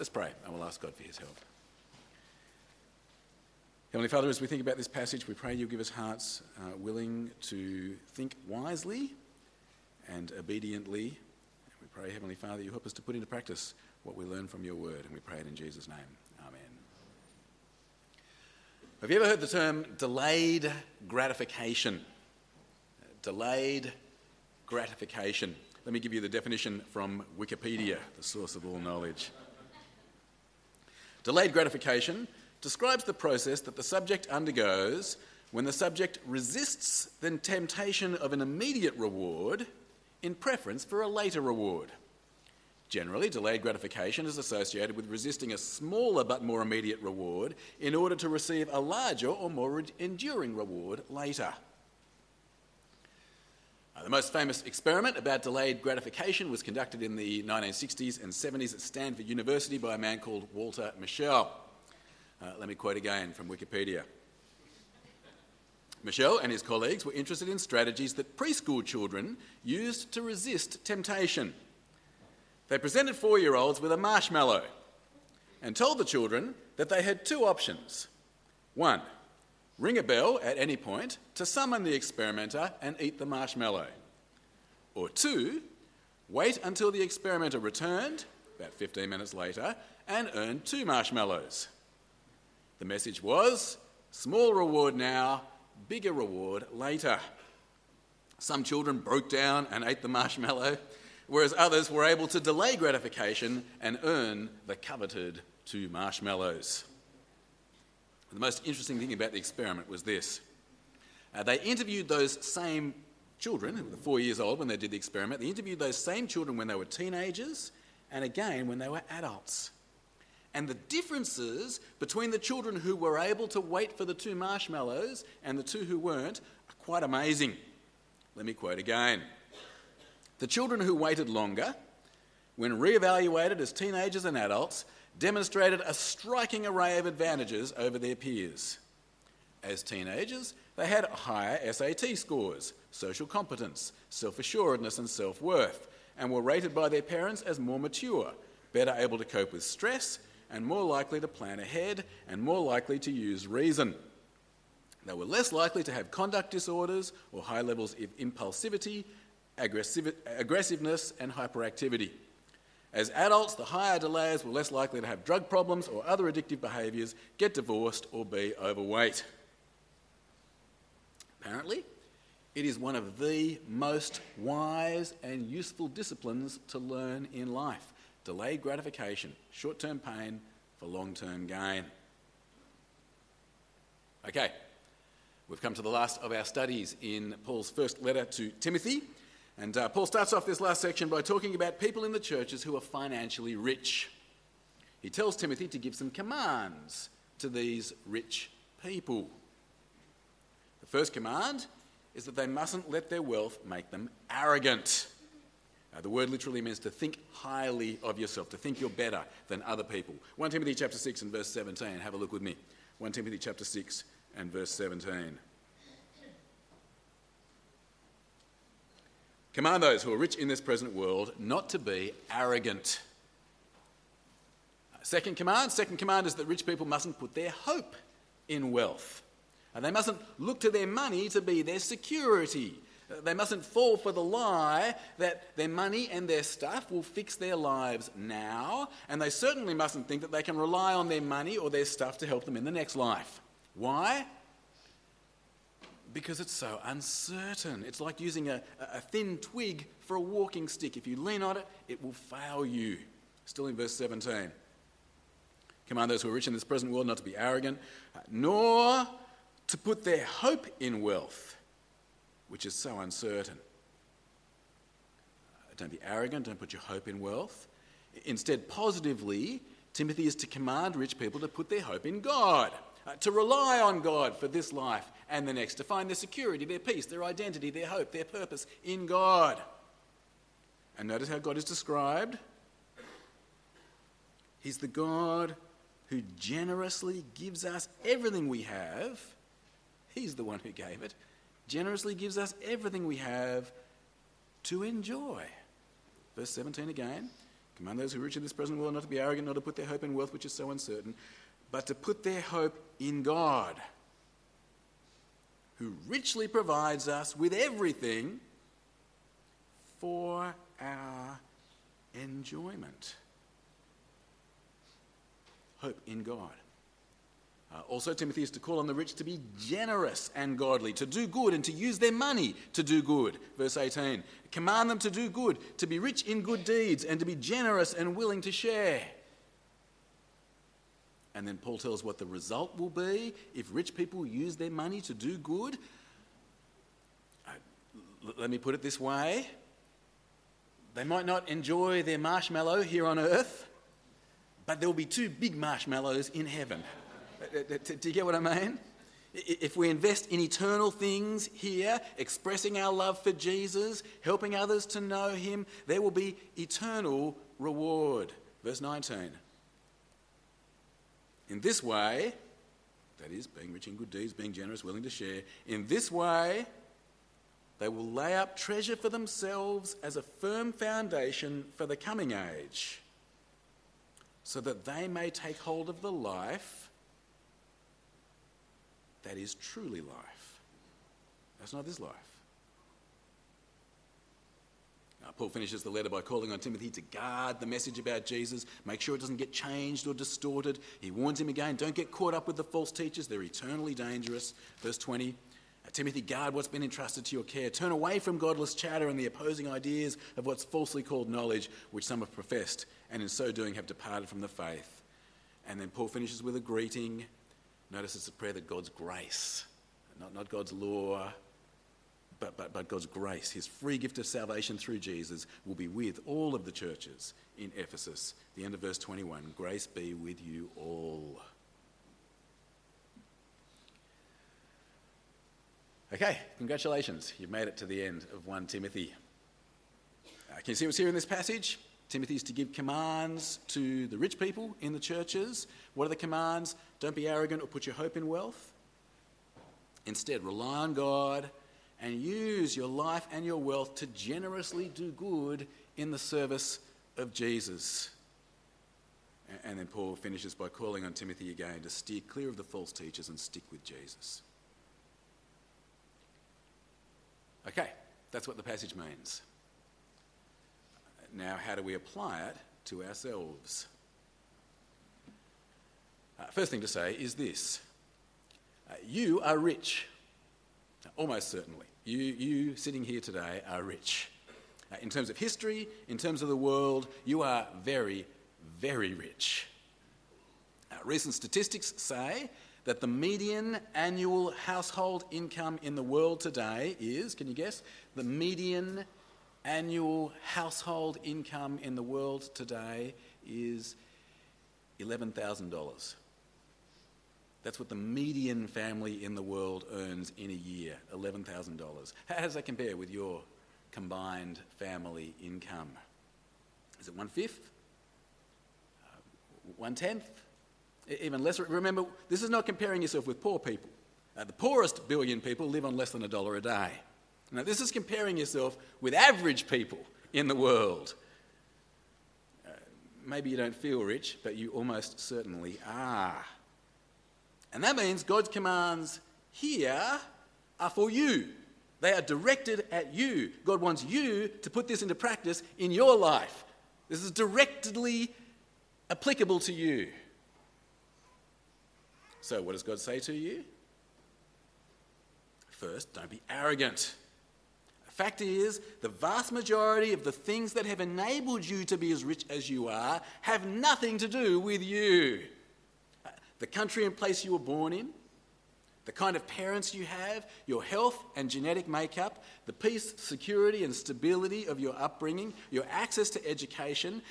Let's pray and we'll ask God for his help. Heavenly Father, as we think about this passage, we pray you give us hearts uh, willing to think wisely and obediently. And we pray, Heavenly Father, you help us to put into practice what we learn from your word, and we pray it in Jesus' name. Amen. Have you ever heard the term delayed gratification? Delayed gratification. Let me give you the definition from Wikipedia, the source of all knowledge. Delayed gratification describes the process that the subject undergoes when the subject resists the temptation of an immediate reward in preference for a later reward. Generally, delayed gratification is associated with resisting a smaller but more immediate reward in order to receive a larger or more enduring reward later. Uh, the most famous experiment about delayed gratification was conducted in the 1960s and 70s at Stanford University by a man called Walter Mischel. Uh, let me quote again from Wikipedia. Mischel and his colleagues were interested in strategies that preschool children used to resist temptation. They presented four year olds with a marshmallow and told the children that they had two options. One, ring a bell at any point to summon the experimenter and eat the marshmallow. Or two, wait until the experimenter returned, about 15 minutes later, and earn two marshmallows. The message was small reward now, bigger reward later. Some children broke down and ate the marshmallow, whereas others were able to delay gratification and earn the coveted two marshmallows. The most interesting thing about the experiment was this uh, they interviewed those same children, who were four years old when they did the experiment, they interviewed those same children when they were teenagers and again when they were adults. And the differences between the children who were able to wait for the two marshmallows and the two who weren't are quite amazing. Let me quote again. The children who waited longer, when re-evaluated as teenagers and adults, demonstrated a striking array of advantages over their peers. As teenagers, they had higher SAT scores, social competence, self assuredness, and self worth, and were rated by their parents as more mature, better able to cope with stress, and more likely to plan ahead and more likely to use reason. They were less likely to have conduct disorders or high levels of impulsivity, aggressiveness, and hyperactivity. As adults, the higher delayers were less likely to have drug problems or other addictive behaviours, get divorced, or be overweight. Apparently, it is one of the most wise and useful disciplines to learn in life delayed gratification, short term pain for long term gain. Okay, we've come to the last of our studies in Paul's first letter to Timothy. And uh, Paul starts off this last section by talking about people in the churches who are financially rich. He tells Timothy to give some commands to these rich people. The first command is that they mustn't let their wealth make them arrogant. Uh, the word literally means to think highly of yourself, to think you're better than other people. 1 Timothy chapter 6 and verse 17. Have a look with me. 1 Timothy chapter 6 and verse 17. Command those who are rich in this present world not to be arrogant. Second command, second command is that rich people mustn't put their hope in wealth. And they mustn't look to their money to be their security. They mustn't fall for the lie that their money and their stuff will fix their lives now, and they certainly mustn't think that they can rely on their money or their stuff to help them in the next life. Why? Because it's so uncertain. It's like using a, a thin twig for a walking stick. If you lean on it, it will fail you. Still in verse 17. Command those who are rich in this present world not to be arrogant, nor to put their hope in wealth which is so uncertain. Uh, don't be arrogant, don't put your hope in wealth. Instead, positively, Timothy is to command rich people to put their hope in God, uh, to rely on God for this life and the next, to find their security, their peace, their identity, their hope, their purpose in God. And notice how God is described. He's the God who generously gives us everything we have. He's the one who gave it generously gives us everything we have to enjoy. Verse 17 again command those who are rich in this present world not to be arrogant, not to put their hope in wealth which is so uncertain, but to put their hope in God, who richly provides us with everything for our enjoyment. Hope in God. Uh, also, Timothy is to call on the rich to be generous and godly, to do good and to use their money to do good. Verse 18. Command them to do good, to be rich in good deeds, and to be generous and willing to share. And then Paul tells what the result will be if rich people use their money to do good. Uh, let me put it this way they might not enjoy their marshmallow here on earth, but there will be two big marshmallows in heaven. Do you get what I mean? If we invest in eternal things here, expressing our love for Jesus, helping others to know him, there will be eternal reward. Verse 19. In this way, that is, being rich in good deeds, being generous, willing to share, in this way, they will lay up treasure for themselves as a firm foundation for the coming age, so that they may take hold of the life that is truly life. That's not this life. Paul finishes the letter by calling on Timothy to guard the message about Jesus, make sure it doesn't get changed or distorted. He warns him again don't get caught up with the false teachers, they're eternally dangerous. Verse 20 uh, Timothy, guard what's been entrusted to your care. Turn away from godless chatter and the opposing ideas of what's falsely called knowledge, which some have professed, and in so doing have departed from the faith. And then Paul finishes with a greeting Notice it's a prayer that God's grace, not, not God's law, but, but, but God's grace, his free gift of salvation through Jesus, will be with all of the churches in Ephesus. The end of verse 21 Grace be with you all. Okay, congratulations. You've made it to the end of 1 Timothy. Uh, can you see what's here in this passage? Timothy is to give commands to the rich people in the churches. What are the commands? Don't be arrogant or put your hope in wealth. Instead, rely on God and use your life and your wealth to generously do good in the service of Jesus. And then Paul finishes by calling on Timothy again to steer clear of the false teachers and stick with Jesus. Okay, that's what the passage means. Now, how do we apply it to ourselves? Uh, first thing to say is this uh, You are rich. Almost certainly. You, you sitting here today are rich. Uh, in terms of history, in terms of the world, you are very, very rich. Uh, recent statistics say that the median annual household income in the world today is, can you guess? The median annual household income in the world today is $11,000. That's what the median family in the world earns in a year $11,000. How does that compare with your combined family income? Is it one fifth? Uh, one tenth? Even less? Remember, this is not comparing yourself with poor people. Uh, the poorest billion people live on less than a dollar a day. Now, this is comparing yourself with average people in the world. Uh, maybe you don't feel rich, but you almost certainly are. And that means God's commands here are for you. They are directed at you. God wants you to put this into practice in your life. This is directly applicable to you. So, what does God say to you? First, don't be arrogant. The fact is, the vast majority of the things that have enabled you to be as rich as you are have nothing to do with you. The country and place you were born in, the kind of parents you have, your health and genetic makeup, the peace, security, and stability of your upbringing, your access to education.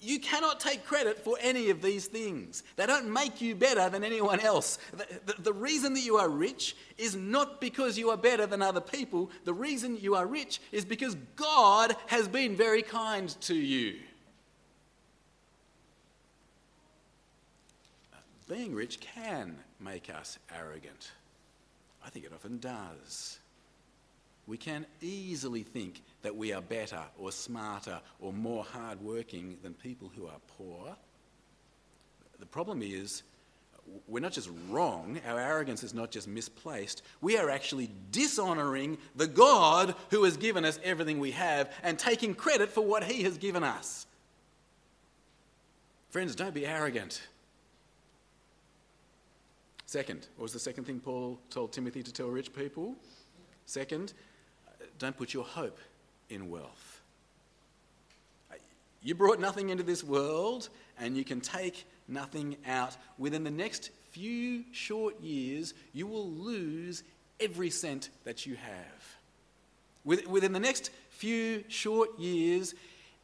You cannot take credit for any of these things. They don't make you better than anyone else. The, the, the reason that you are rich is not because you are better than other people. The reason you are rich is because God has been very kind to you. Being rich can make us arrogant. I think it often does. We can easily think that we are better or smarter or more hardworking than people who are poor. The problem is, we're not just wrong, our arrogance is not just misplaced, we are actually dishonoring the God who has given us everything we have and taking credit for what he has given us. Friends, don't be arrogant. Second, what was the second thing Paul told Timothy to tell rich people? Second, don't put your hope in wealth. You brought nothing into this world, and you can take nothing out. Within the next few short years, you will lose every cent that you have. Within the next few short years,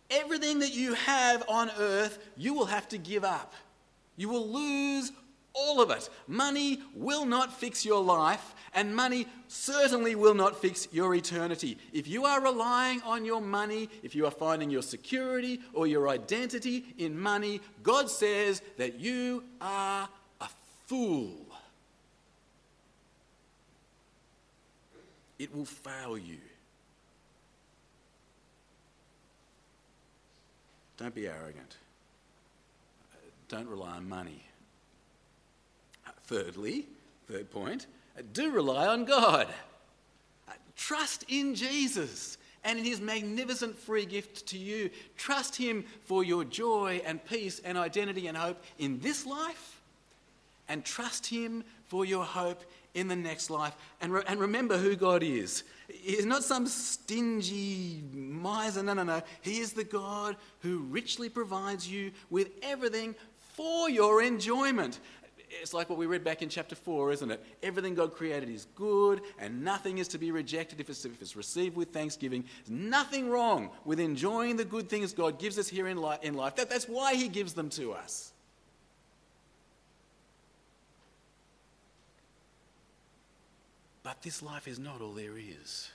everything that you have on earth, you will have to give up. You will lose all of it. Money will not fix your life, and money certainly will not fix your eternity. If you are relying on your money, if you are finding your security or your identity in money, God says that you are a fool. It will fail you. Don't be arrogant. Don't rely on money. Thirdly, third point, do rely on God. Uh, trust in Jesus and in his magnificent free gift to you. Trust him for your joy and peace and identity and hope in this life, and trust him for your hope in the next life. And, re- and remember who God is. He's not some stingy miser. No, no, no. He is the God who richly provides you with everything for your enjoyment it's like what we read back in chapter 4, isn't it? Everything God created is good, and nothing is to be rejected if it's, if it's received with thanksgiving. There's nothing wrong with enjoying the good things God gives us here in life. In life. That, that's why He gives them to us. But this life is not all there is.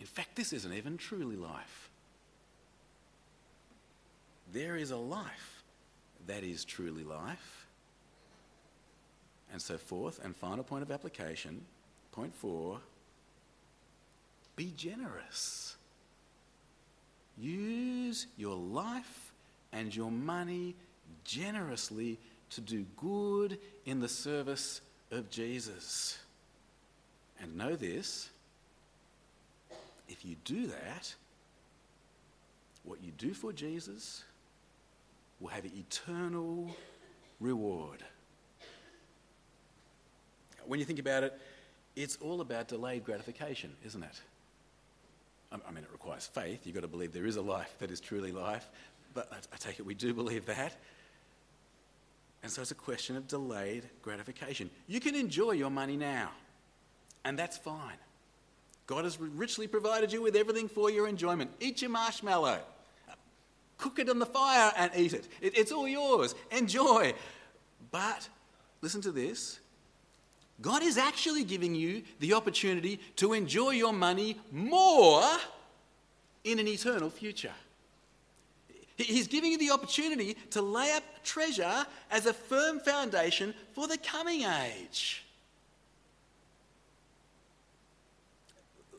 In fact, this isn't even truly life. There is a life that is truly life and so forth. And final point of application, point four be generous. Use your life and your money generously to do good in the service of Jesus. And know this if you do that, what you do for Jesus will have eternal reward when you think about it, it's all about delayed gratification, isn't it? I mean, it requires faith. You've got to believe there is a life that is truly life. But I take it we do believe that. And so it's a question of delayed gratification. You can enjoy your money now, and that's fine. God has richly provided you with everything for your enjoyment. Eat your marshmallow, cook it on the fire, and eat it. it it's all yours. Enjoy. But listen to this God is actually giving you the opportunity to enjoy your money more in an eternal future. He's giving you the opportunity to lay up treasure as a firm foundation for the coming age.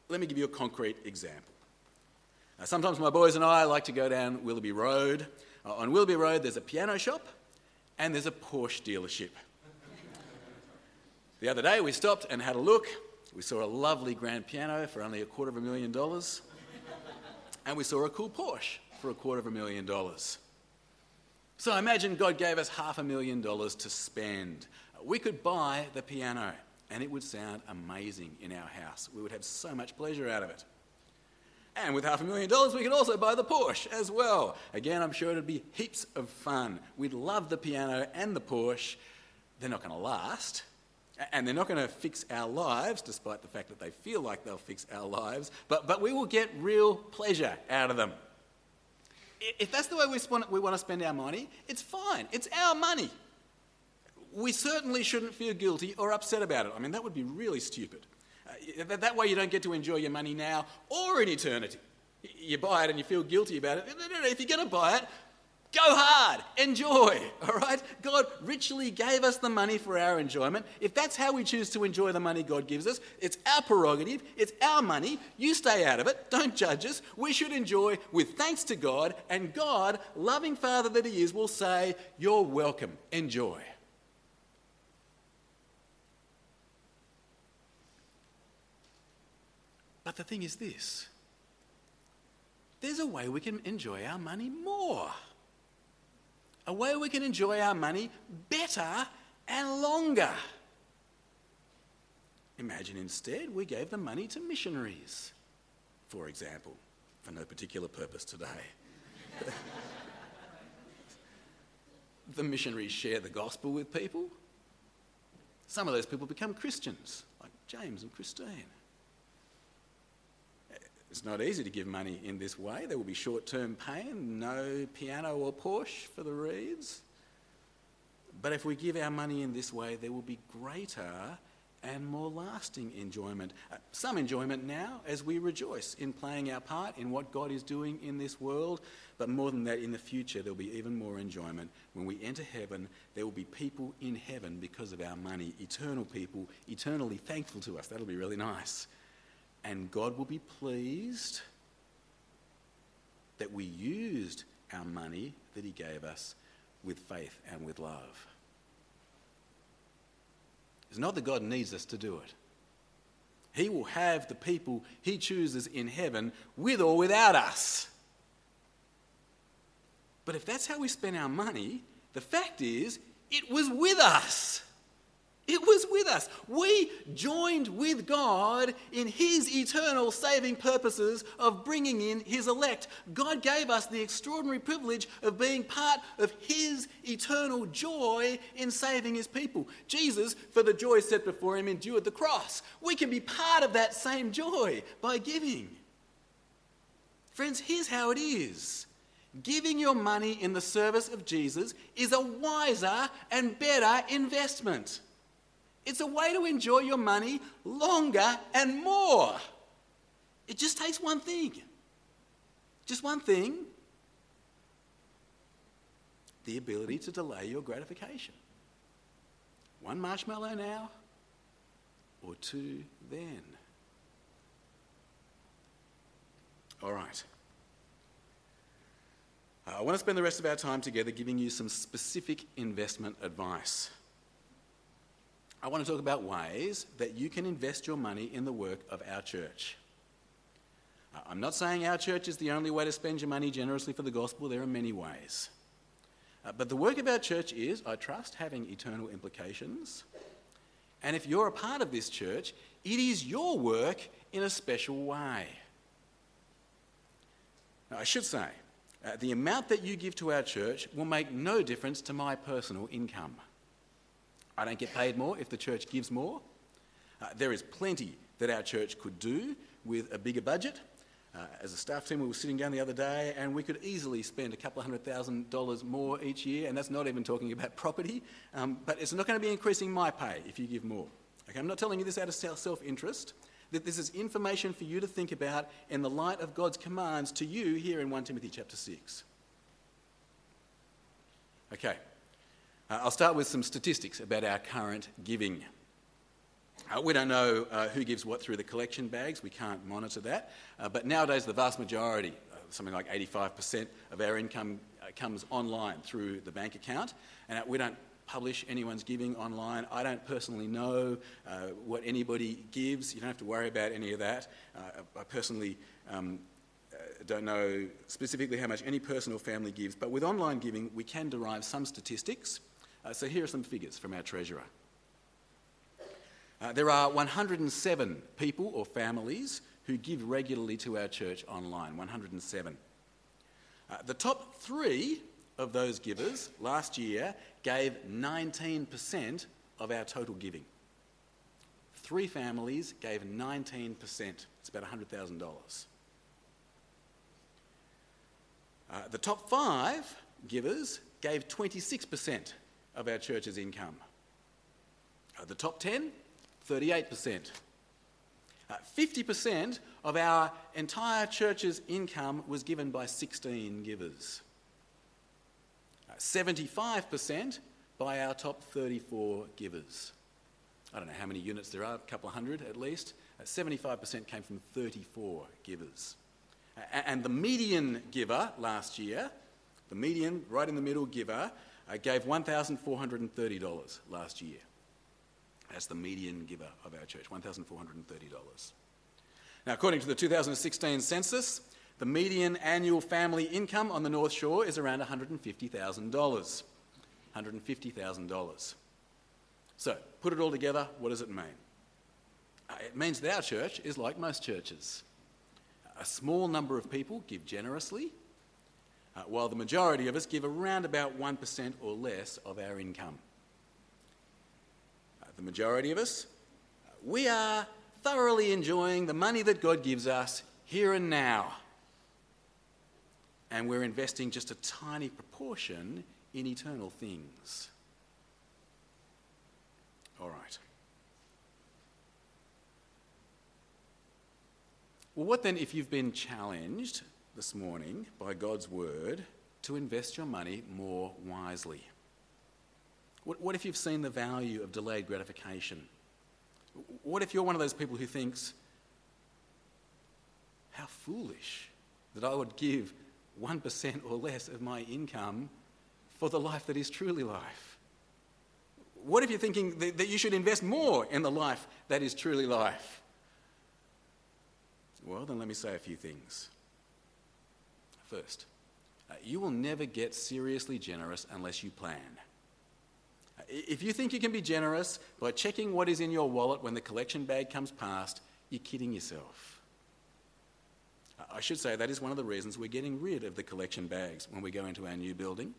Let me give you a concrete example. Now, sometimes my boys and I like to go down Willoughby Road. Uh, on Willoughby Road, there's a piano shop and there's a Porsche dealership. The other day we stopped and had a look. We saw a lovely grand piano for only a quarter of a million dollars. And we saw a cool Porsche for a quarter of a million dollars. So imagine God gave us half a million dollars to spend. We could buy the piano and it would sound amazing in our house. We would have so much pleasure out of it. And with half a million dollars, we could also buy the Porsche as well. Again, I'm sure it'd be heaps of fun. We'd love the piano and the Porsche. They're not going to last, and they're not going to fix our lives, despite the fact that they feel like they'll fix our lives, but, but we will get real pleasure out of them. If that's the way we want, we want to spend our money, it's fine. It's our money. We certainly shouldn't feel guilty or upset about it. I mean, that would be really stupid. Uh, that, that way, you don't get to enjoy your money now or in eternity. You buy it and you feel guilty about it. No, no, no. If you're going to buy it, Go hard, enjoy, all right? God richly gave us the money for our enjoyment. If that's how we choose to enjoy the money God gives us, it's our prerogative, it's our money. You stay out of it, don't judge us. We should enjoy with thanks to God, and God, loving Father that He is, will say, You're welcome, enjoy. But the thing is this there's a way we can enjoy our money more a way we can enjoy our money better and longer. Imagine instead we gave the money to missionaries, for example, for no particular purpose today. the missionaries share the gospel with people. Some of those people become Christians, like James and Christine. It's not easy to give money in this way. There will be short term pain, no piano or Porsche for the Reeds. But if we give our money in this way, there will be greater and more lasting enjoyment. Uh, some enjoyment now as we rejoice in playing our part in what God is doing in this world, but more than that, in the future, there'll be even more enjoyment. When we enter heaven, there will be people in heaven because of our money, eternal people, eternally thankful to us. That'll be really nice. And God will be pleased that we used our money that He gave us with faith and with love. It's not that God needs us to do it. He will have the people He chooses in heaven with or without us. But if that's how we spend our money, the fact is, it was with us. It was with us. We joined with God in His eternal saving purposes of bringing in His elect. God gave us the extraordinary privilege of being part of His eternal joy in saving His people. Jesus, for the joy set before Him, endured the cross. We can be part of that same joy by giving. Friends, here's how it is. Giving your money in the service of Jesus is a wiser and better investment. It's a way to enjoy your money longer and more. It just takes one thing. Just one thing the ability to delay your gratification. One marshmallow now, or two then. All right. Uh, I want to spend the rest of our time together giving you some specific investment advice. I want to talk about ways that you can invest your money in the work of our church. Uh, I'm not saying our church is the only way to spend your money generously for the gospel, there are many ways. Uh, but the work of our church is, I trust, having eternal implications. And if you're a part of this church, it is your work in a special way. Now, I should say, uh, the amount that you give to our church will make no difference to my personal income. I don't get paid more if the church gives more. Uh, there is plenty that our church could do with a bigger budget. Uh, as a staff team, we were sitting down the other day and we could easily spend a couple of hundred thousand dollars more each year, and that's not even talking about property. Um, but it's not going to be increasing my pay if you give more. Okay, I'm not telling you this out of self interest. That this is information for you to think about in the light of God's commands to you here in 1 Timothy chapter 6. Okay, uh, I'll start with some statistics about our current giving. Uh, we don't know uh, who gives what through the collection bags, we can't monitor that. Uh, but nowadays, the vast majority, uh, something like 85% of our income uh, comes online through the bank account. And we don't publish anyone's giving online. I don't personally know what anybody gives. You don't have to worry about any of that. I personally um, don't know specifically how much any person or family gives, but with online giving, we can derive some statistics. Uh, so here are some figures from our treasurer. Uh, there are 107 people or families who give regularly to our church online. 107. Uh, the top three of those givers last year gave 19% of our total giving. Three families gave 19%. It's about $100,000. Uh, the top five givers gave 26% of our church's income. Uh, the top 10, 38%. Uh, 50% of our entire church's income was given by 16 givers. 75% by our top 34 givers. I don't know how many units there are, a couple of hundred at least. 75% came from 34 givers. And the median giver last year, the median, right in the middle giver, uh, gave $1,430 last year. That's the median giver of our church, $1,430. Now, according to the 2016 census, the median annual family income on the North Shore is around $150,000. $150,000. So, put it all together, what does it mean? Uh, it means that our church is like most churches. A small number of people give generously, uh, while the majority of us give around about 1% or less of our income. Uh, the majority of us, we are thoroughly enjoying the money that God gives us here and now. And we're investing just a tiny proportion in eternal things. All right. Well, what then if you've been challenged this morning by God's word to invest your money more wisely? What, what if you've seen the value of delayed gratification? What if you're one of those people who thinks, how foolish that I would give 1% or less of my income for the life that is truly life? What if you're thinking that, that you should invest more in the life that is truly life? Well, then let me say a few things. First, uh, you will never get seriously generous unless you plan. Uh, if you think you can be generous by checking what is in your wallet when the collection bag comes past, you're kidding yourself. Uh, I should say that is one of the reasons we're getting rid of the collection bags when we go into our new building.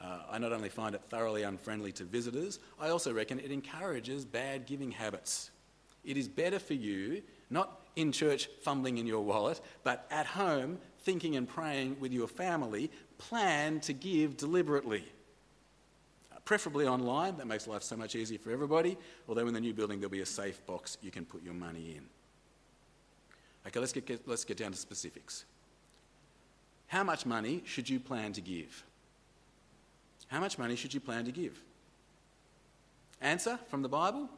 Uh, I not only find it thoroughly unfriendly to visitors, I also reckon it encourages bad giving habits. It is better for you, not in church fumbling in your wallet, but at home thinking and praying with your family, plan to give deliberately. Preferably online, that makes life so much easier for everybody, although in the new building there'll be a safe box you can put your money in. Okay, let's get, get, let's get down to specifics. How much money should you plan to give? How much money should you plan to give? Answer from the Bible?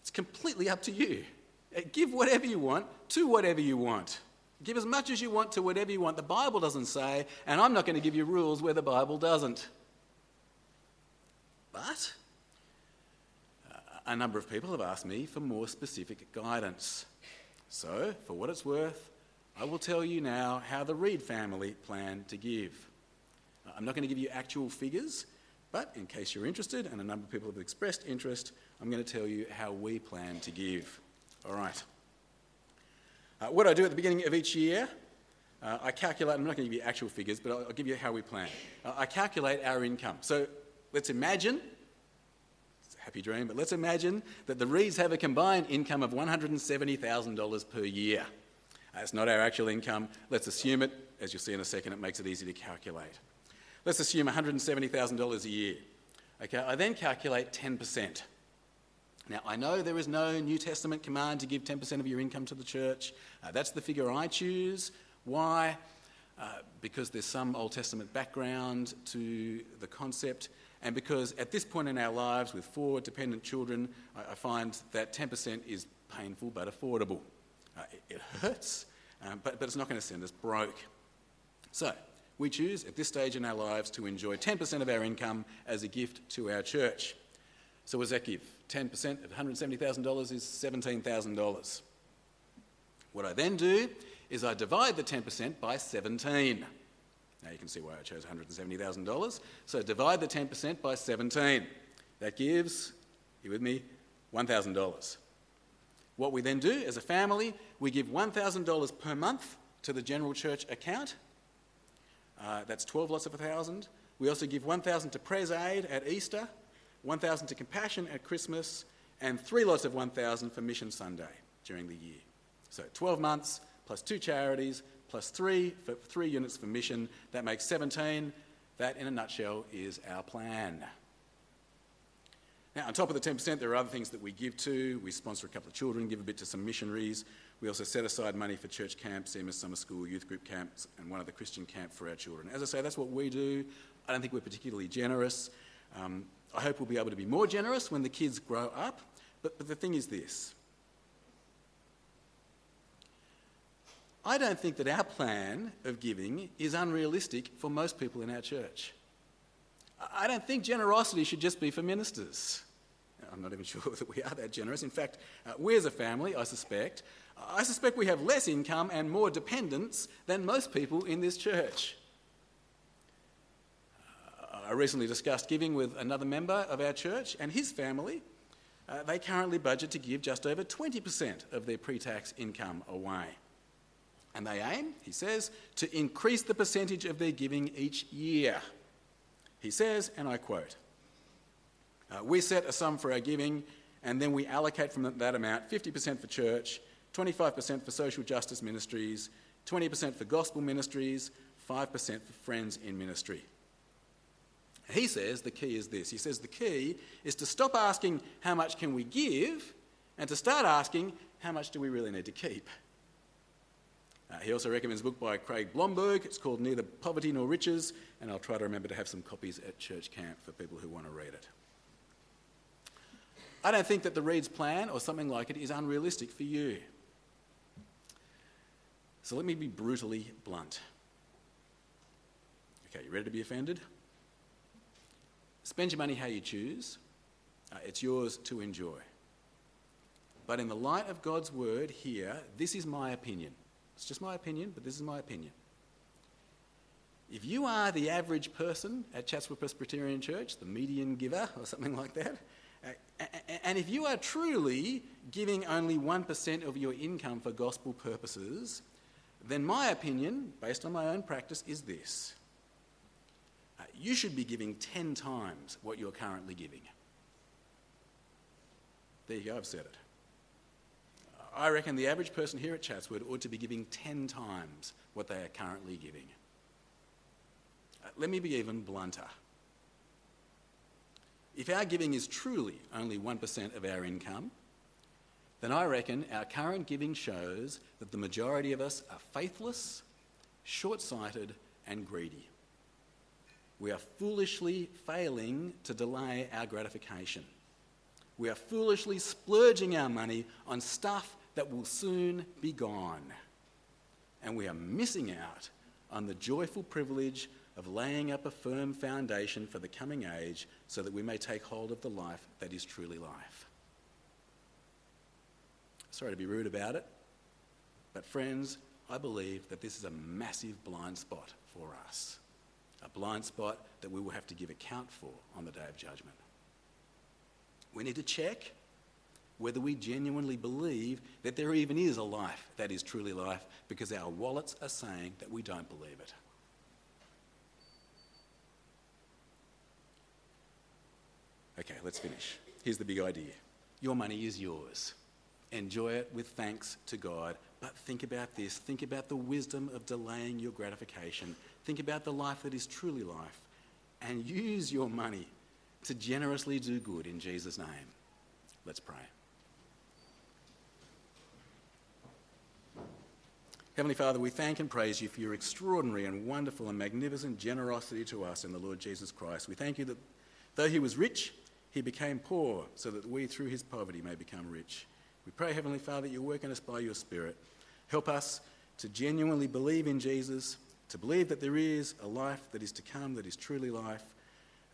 It's completely up to you. Uh, give whatever you want to whatever you want. Give as much as you want to whatever you want. The Bible doesn't say, and I'm not going to give you rules where the Bible doesn't. But uh, a number of people have asked me for more specific guidance. So, for what it's worth, I will tell you now how the Reed family plan to give. I'm not going to give you actual figures, but in case you're interested, and a number of people have expressed interest, I'm going to tell you how we plan to give. All right. Uh, what I do at the beginning of each year, uh, I calculate, I'm not going to give you actual figures, but I'll, I'll give you how we plan. Uh, I calculate our income. So let's imagine, it's a happy dream, but let's imagine that the Reeds have a combined income of $170,000 per year. That's not our actual income. Let's assume it. As you'll see in a second, it makes it easy to calculate. Let's assume $170,000 a year. Okay, I then calculate 10%. Now, I know there is no New Testament command to give 10% of your income to the church. Uh, that's the figure I choose. Why? Uh, because there's some Old Testament background to the concept, and because at this point in our lives, with four dependent children, I, I find that 10% is painful but affordable. Uh, it, it, hurts, um, but, but it's not going to send us broke. So, we choose at this stage in our lives to enjoy 10% of our income as a gift to our church. So, what does that give? 10% of $170,000 is $17,000. What I then do is I divide the 10% by 17. Now you can see why I chose $170,000. So divide the 10% by 17. That gives, you with me, $1,000. What we then do as a family, we give $1,000 per month to the general church account uh, that's 12 lots of a thousand. We also give 1,000 to Pres Aid at Easter, 1,000 to Compassion at Christmas, and three lots of 1,000 for Mission Sunday during the year. So 12 months plus two charities plus three for three units for mission. That makes 17. That, in a nutshell, is our plan. Now, on top of the 10%, there are other things that we give to. We sponsor a couple of children, give a bit to some missionaries. We also set aside money for church camps, EMS summer school, youth group camps, and one other Christian camp for our children. As I say, that's what we do. I don't think we're particularly generous. Um, I hope we'll be able to be more generous when the kids grow up. But, but the thing is this I don't think that our plan of giving is unrealistic for most people in our church. I don't think generosity should just be for ministers. I'm not even sure that we are that generous. In fact, uh, we as a family, I suspect, I suspect we have less income and more dependents than most people in this church. I recently discussed giving with another member of our church and his family. Uh, they currently budget to give just over 20% of their pre tax income away. And they aim, he says, to increase the percentage of their giving each year. He says, and I quote, uh, We set a sum for our giving, and then we allocate from that amount 50% for church, 25% for social justice ministries, 20% for gospel ministries, 5% for friends in ministry. He says the key is this. He says the key is to stop asking how much can we give and to start asking how much do we really need to keep. Uh, he also recommends a book by Craig Blomberg. It's called Neither Poverty Nor Riches, and I'll try to remember to have some copies at church camp for people who want to read it. I don't think that the Reed's plan or something like it is unrealistic for you. So let me be brutally blunt. Okay, you ready to be offended? Spend your money how you choose. Uh, it's yours to enjoy. But in the light of God's word here, this is my opinion. It's just my opinion, but this is my opinion. If you are the average person at Chatswood Presbyterian Church, the median giver or something like that, uh, and if you are truly giving only 1% of your income for gospel purposes, then my opinion, based on my own practice, is this. You should be giving 10 times what you're currently giving. There you go, I've said it. I reckon the average person here at Chatswood ought to be giving 10 times what they are currently giving. Uh, let me be even blunter. If our giving is truly only 1% of our income, then I reckon our current giving shows that the majority of us are faithless, short sighted, and greedy. We are foolishly failing to delay our gratification. We are foolishly splurging our money on stuff that will soon be gone. And we are missing out on the joyful privilege of laying up a firm foundation for the coming age so that we may take hold of the life that is truly life. Sorry to be rude about it, but friends, I believe that this is a massive blind spot for us. A blind spot that we will have to give account for on the day of judgment. We need to check whether we genuinely believe that there even is a life that is truly life because our wallets are saying that we don't believe it. Okay, let's finish. Here's the big idea your money is yours. Enjoy it with thanks to God. But think about this. Think about the wisdom of delaying your gratification. Think about the life that is truly life. And use your money to generously do good in Jesus' name. Let's pray. Heavenly Father, we thank and praise you for your extraordinary and wonderful and magnificent generosity to us in the Lord Jesus Christ. We thank you that though he was rich, he became poor so that we through his poverty may become rich. We pray, Heavenly Father, that you work in us by your Spirit. Help us to genuinely believe in Jesus, to believe that there is a life that is to come, that is truly life,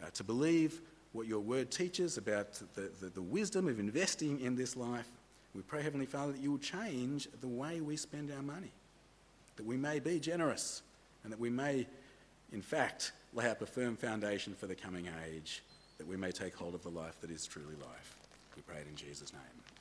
uh, to believe what your word teaches about the, the, the wisdom of investing in this life. We pray, Heavenly Father, that you will change the way we spend our money that we may be generous and that we may, in fact, lay up a firm foundation for the coming age, that we may take hold of the life that is truly life. We pray it in Jesus' name.